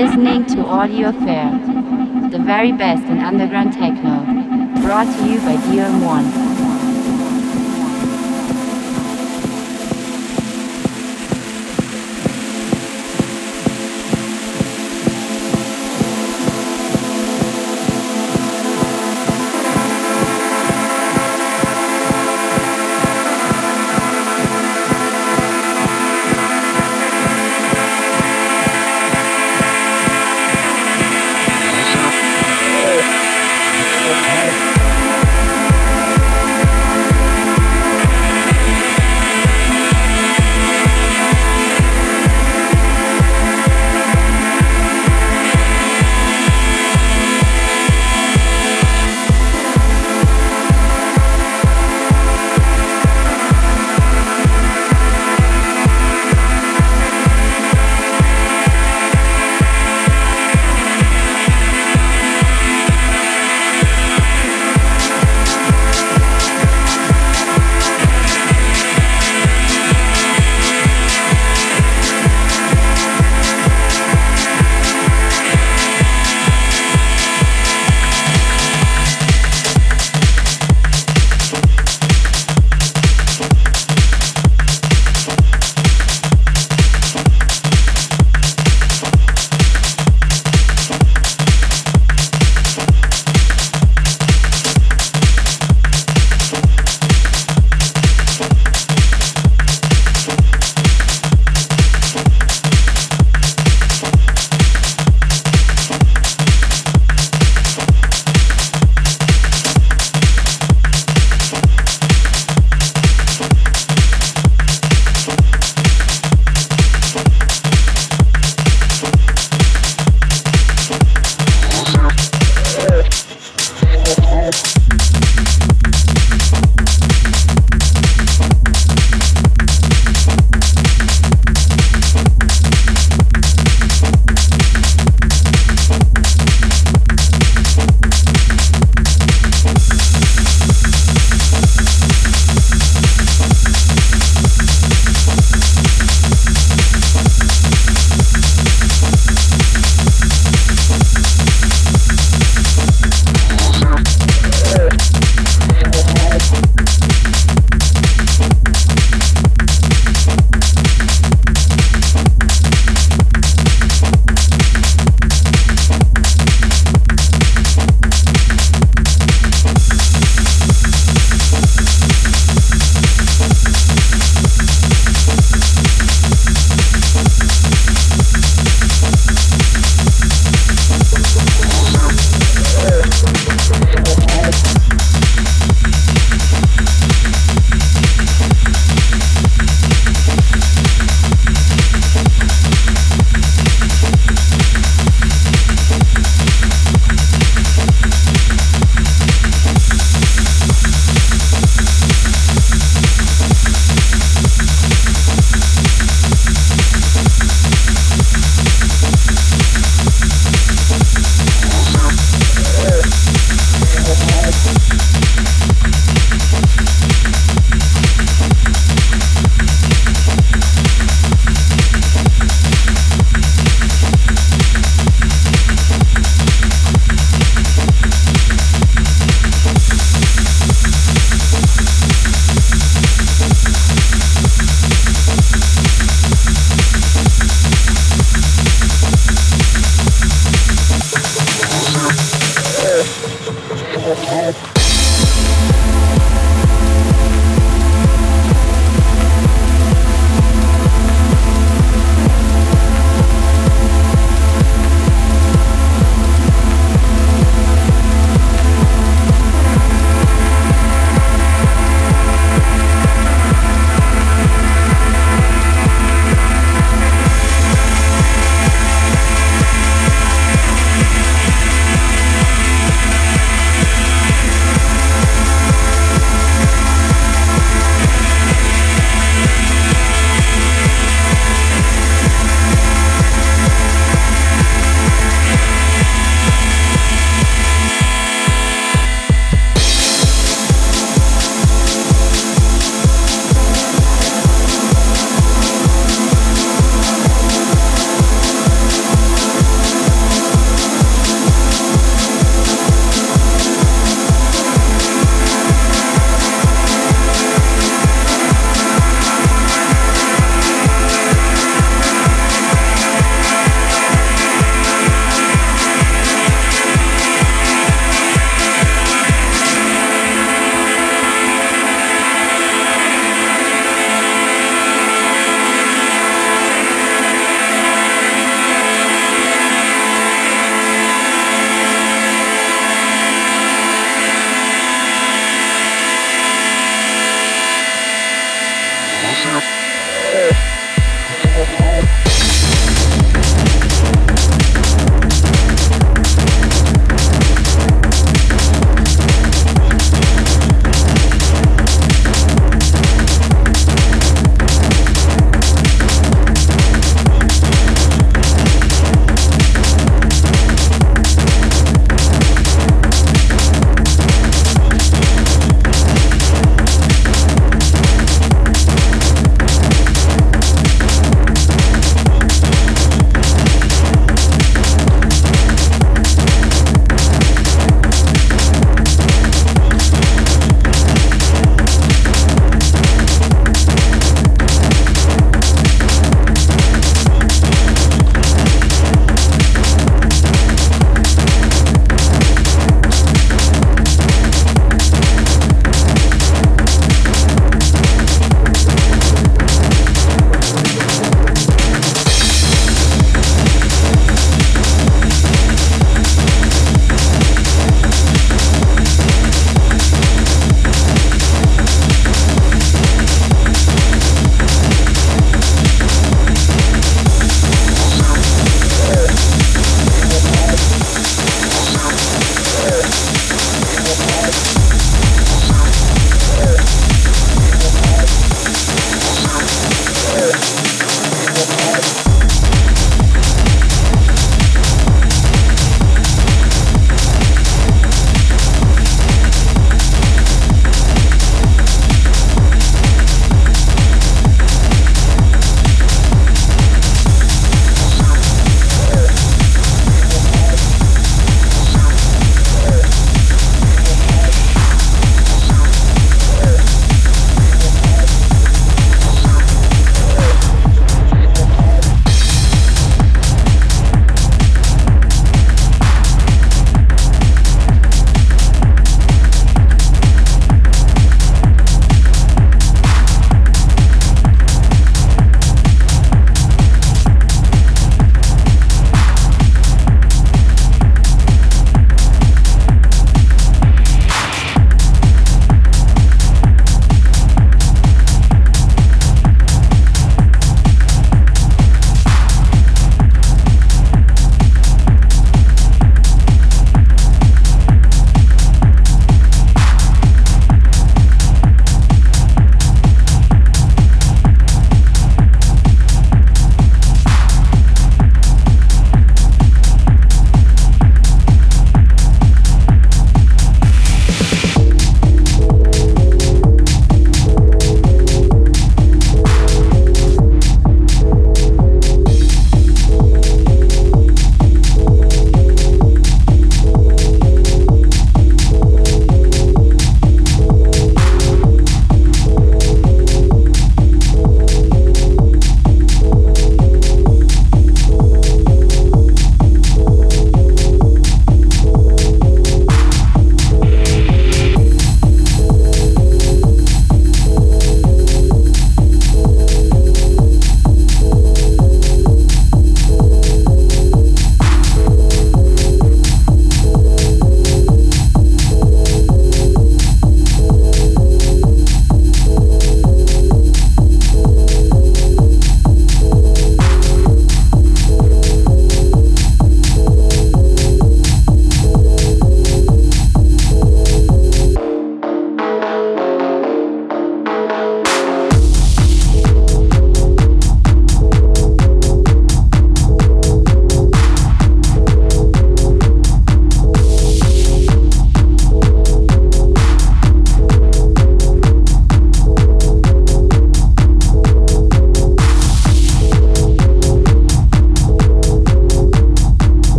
listening to Audio Affair, the very best in underground techno, brought to you by DOM1.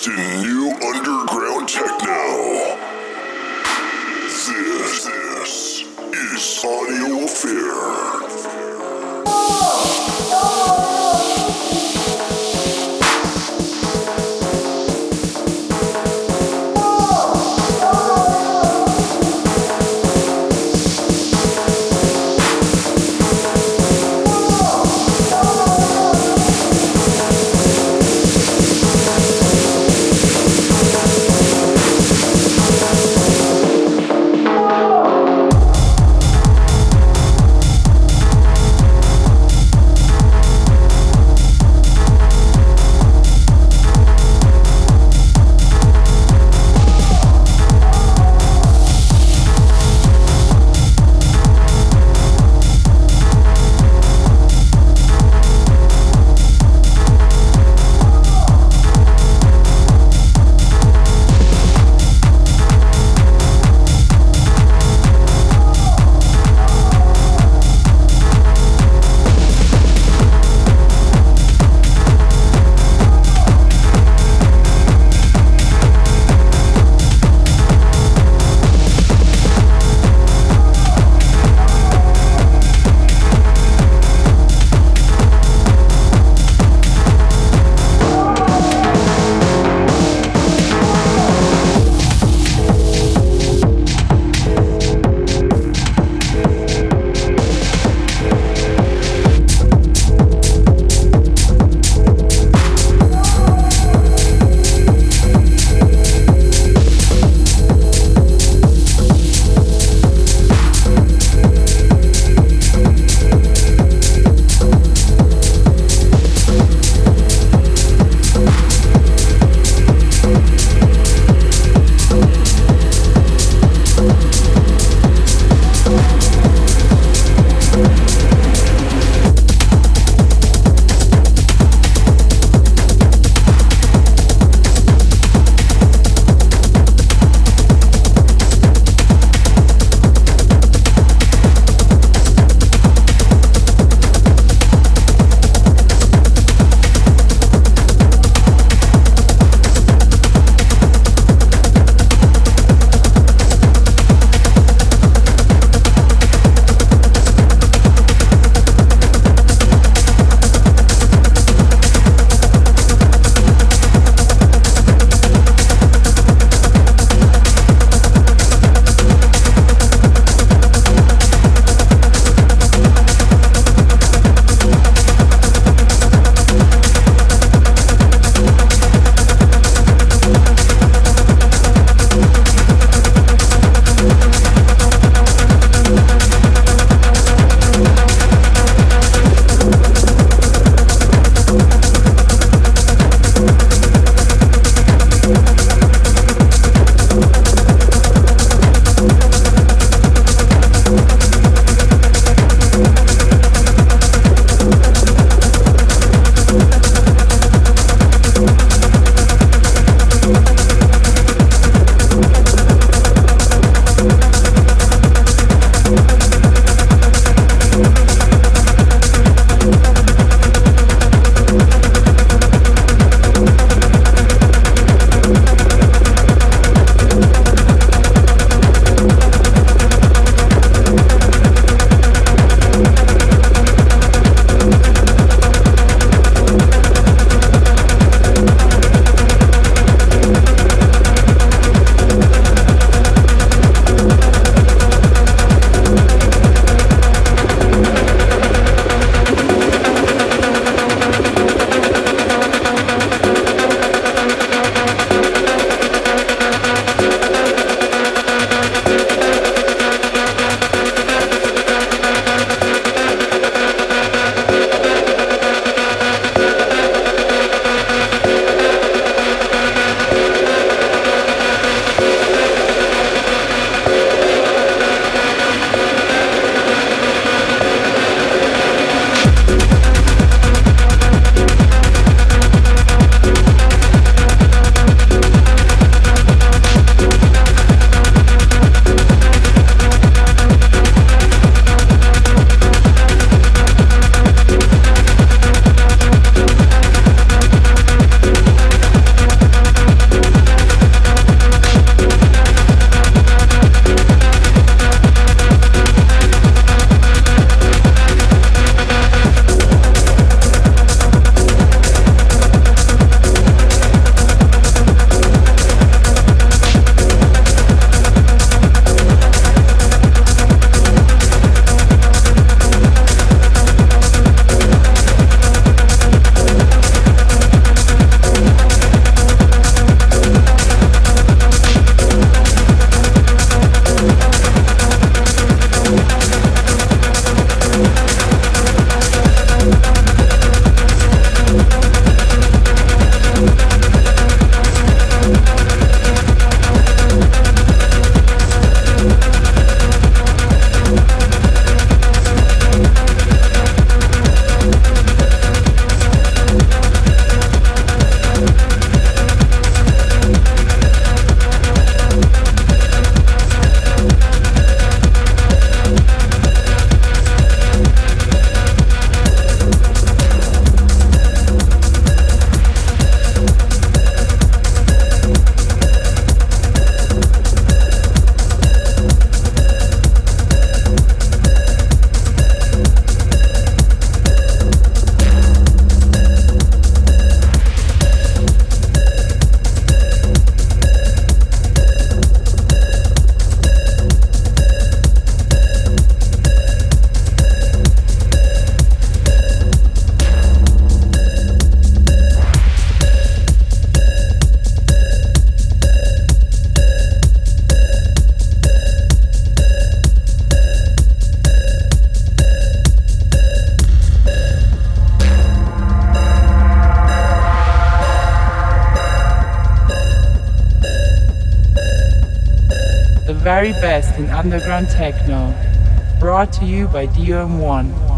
Justin. Underground techno, brought to you by DOM1.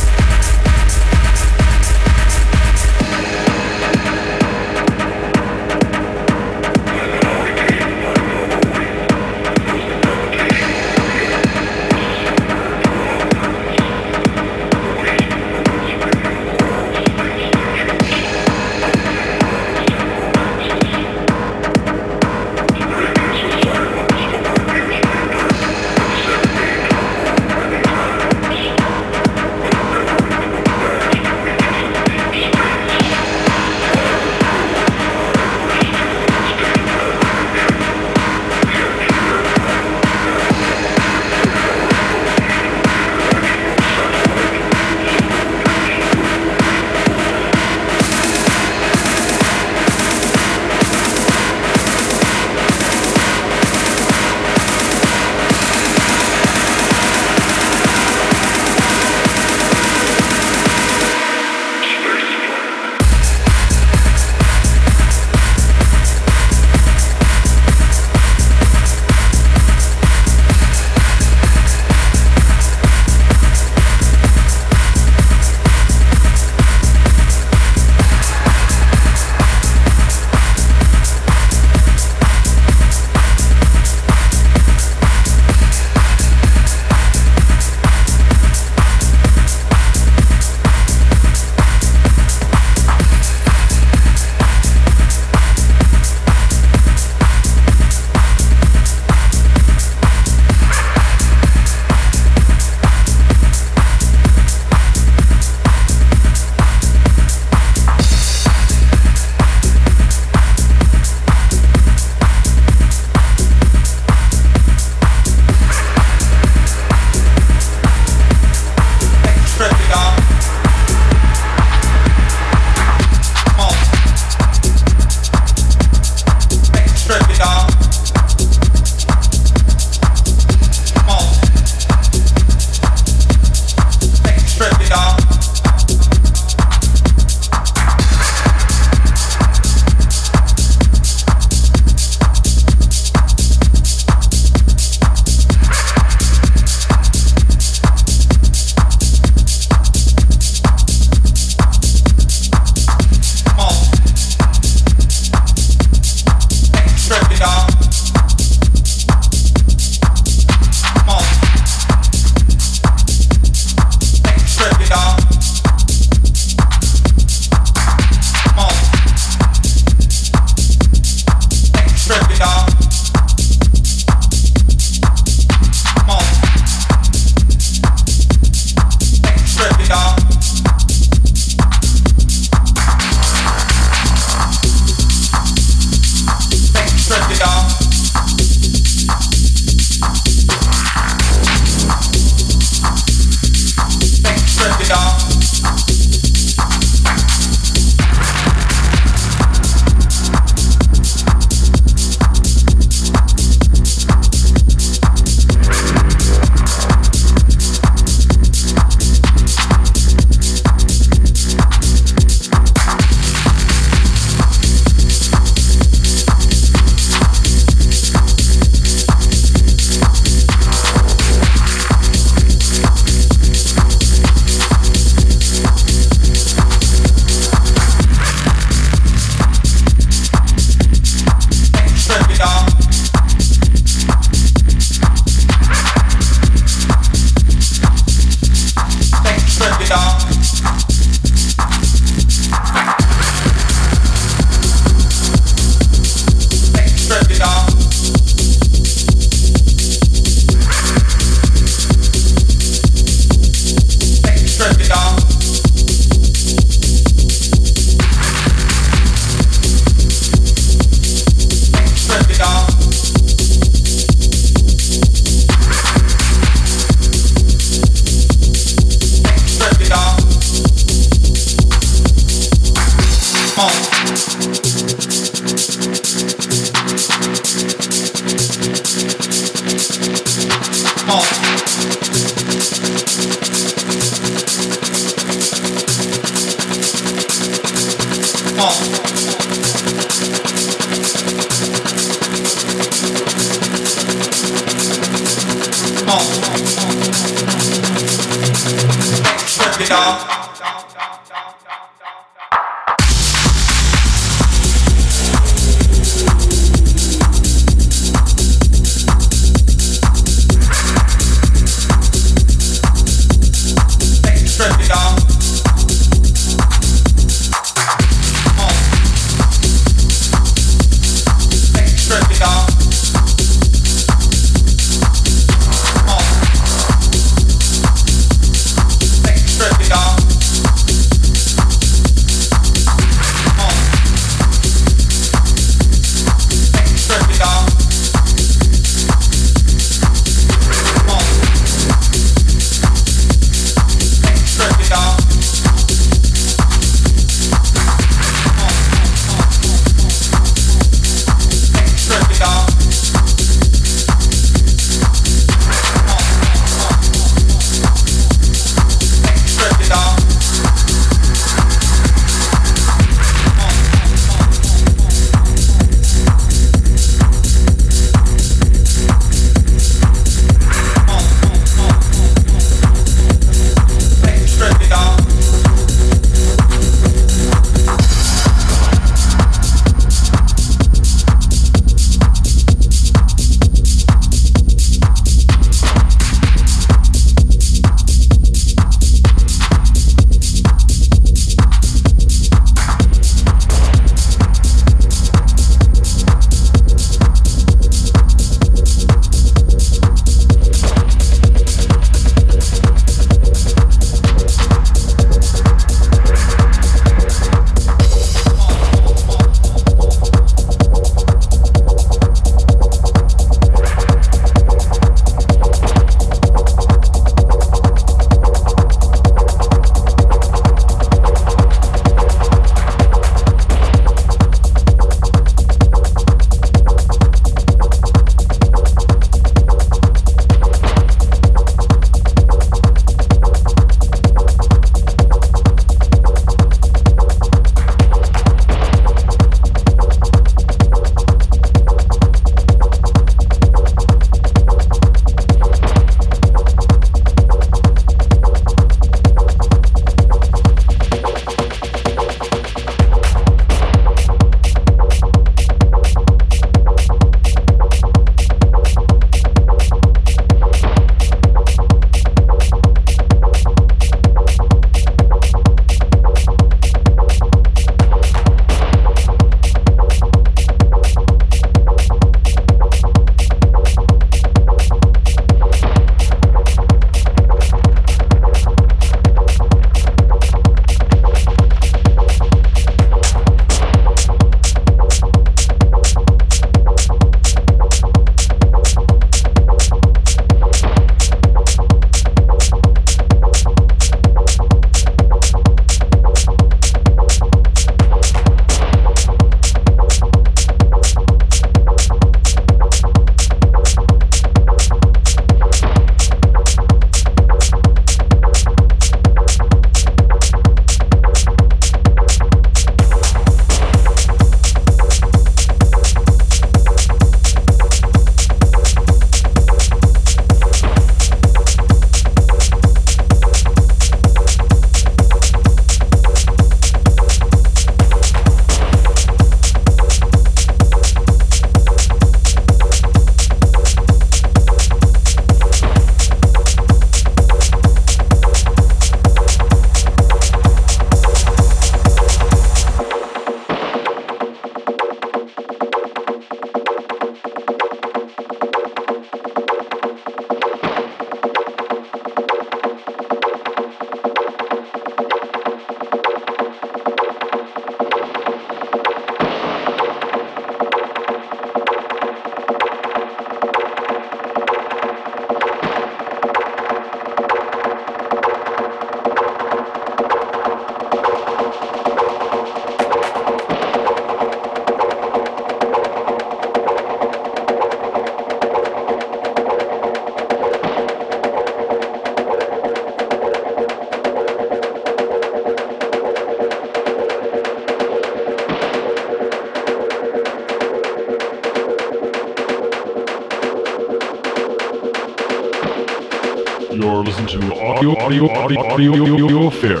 Listening to Audio Audio Audio Audio Audio Affair.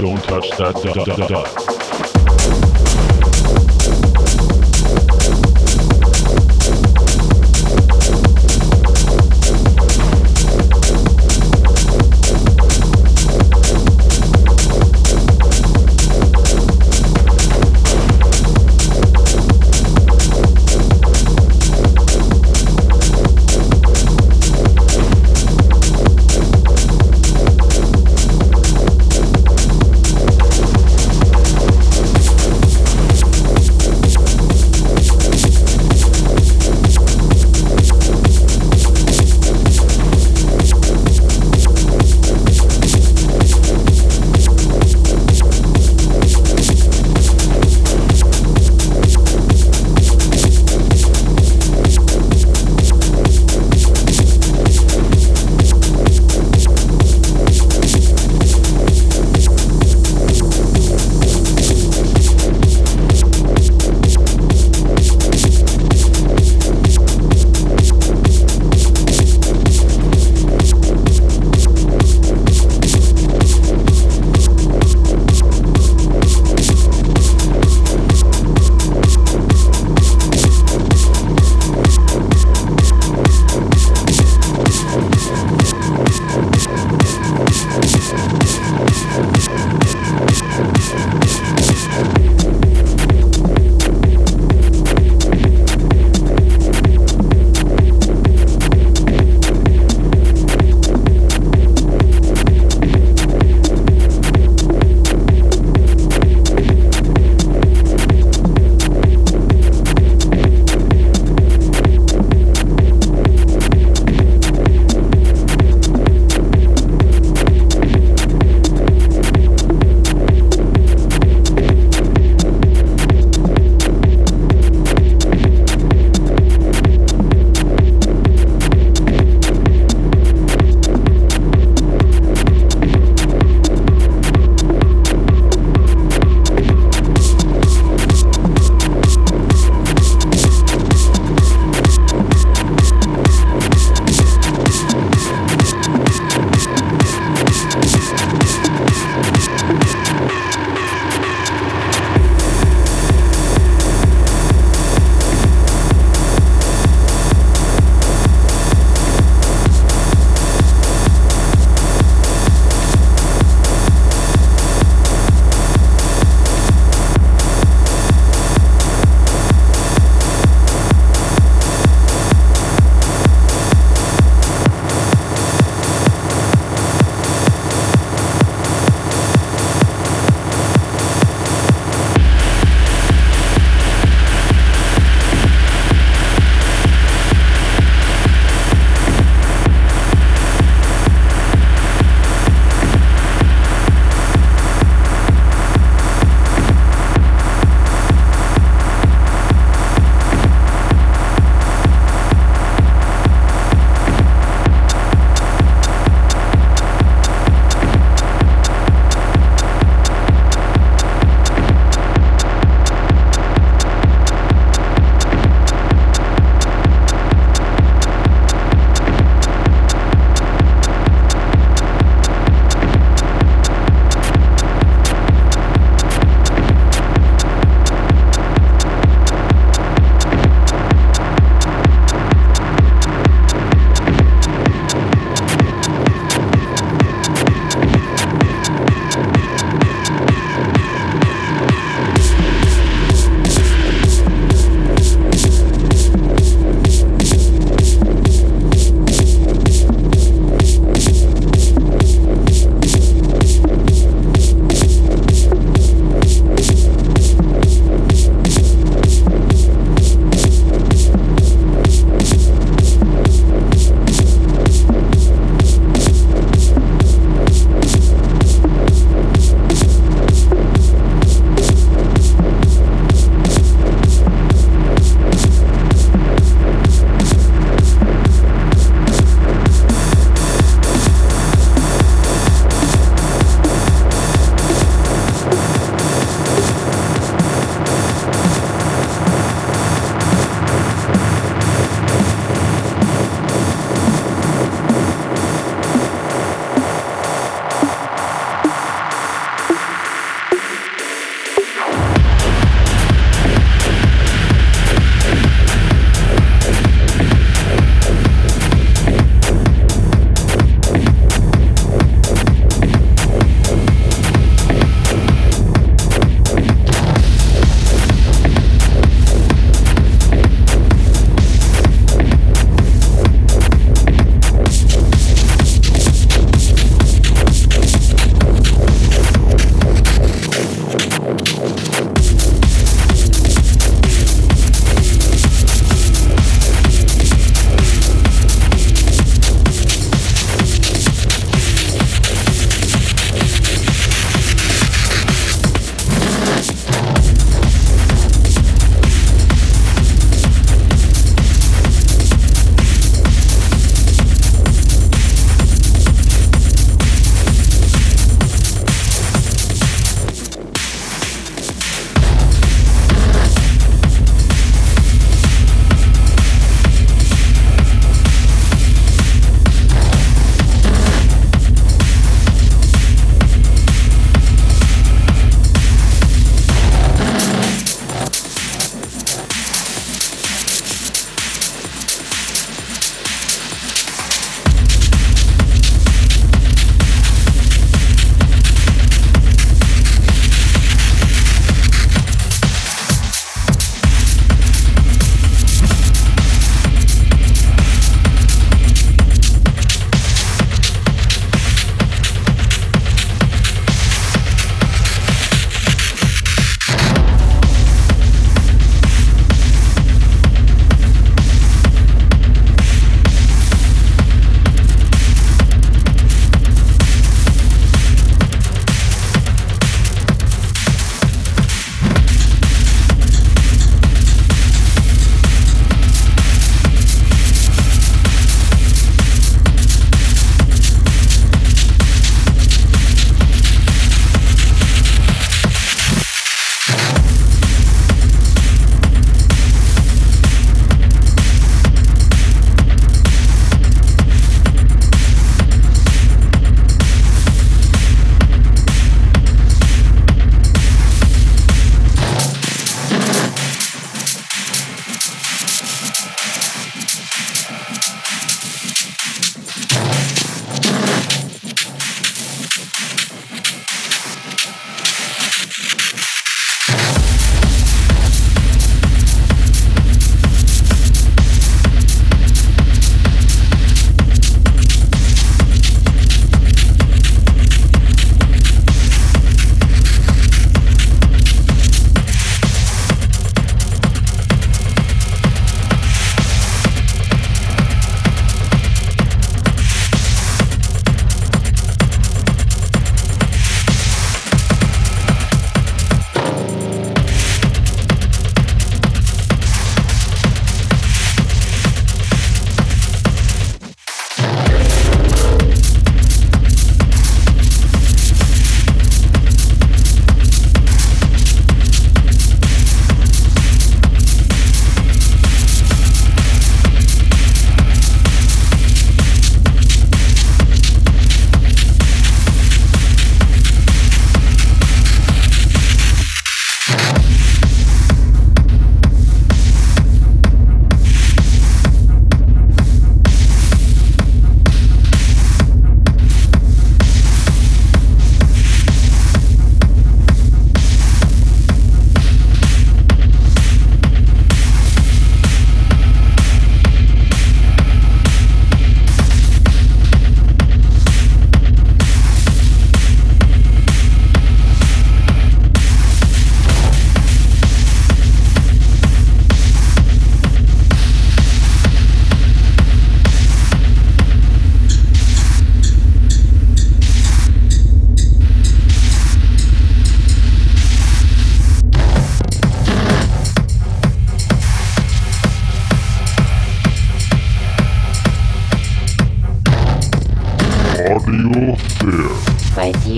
Don't touch that dot.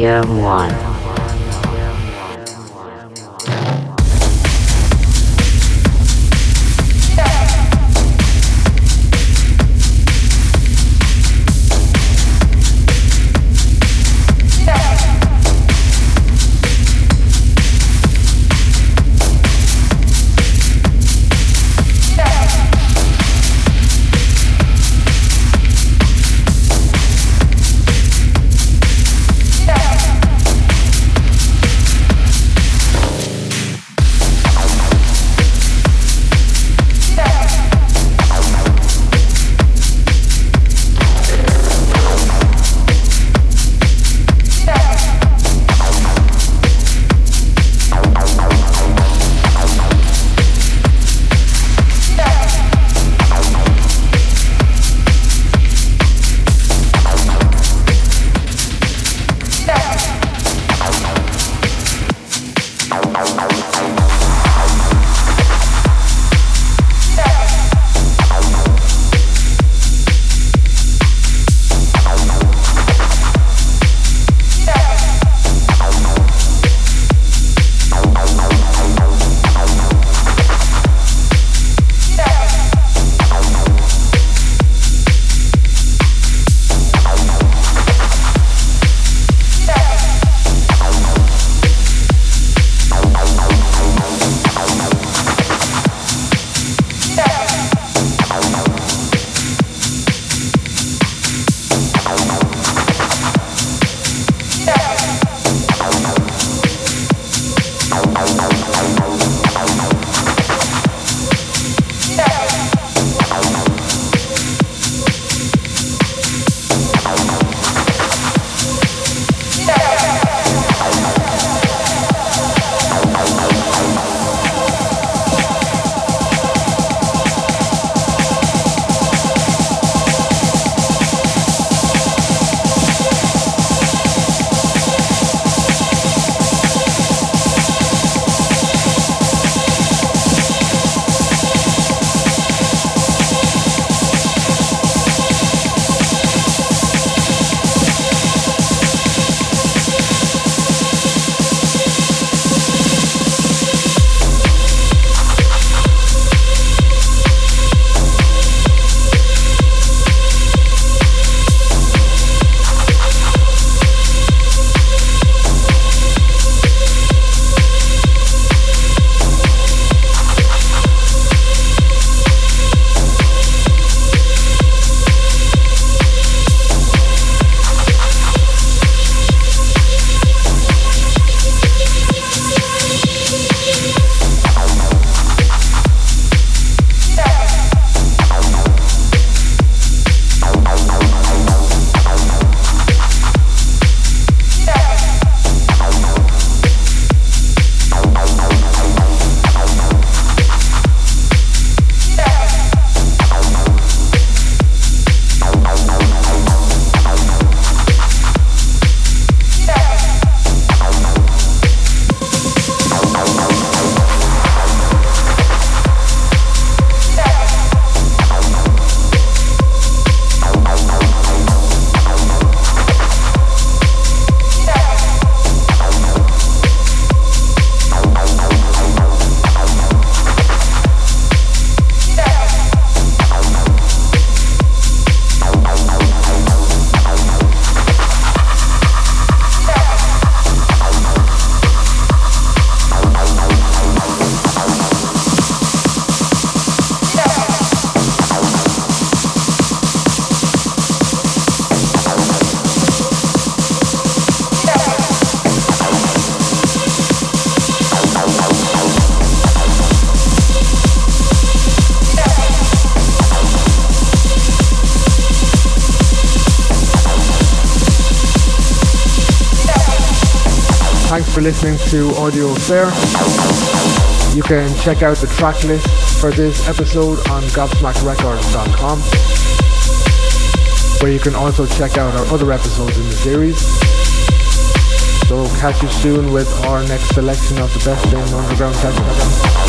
Radio 1. Listening to Audio Affair. You can check out the track list for this episode on gobsmackedrecords.com, where you can also check out our other episodes in the series. So catch you soon with our next selection of the best in underground techno.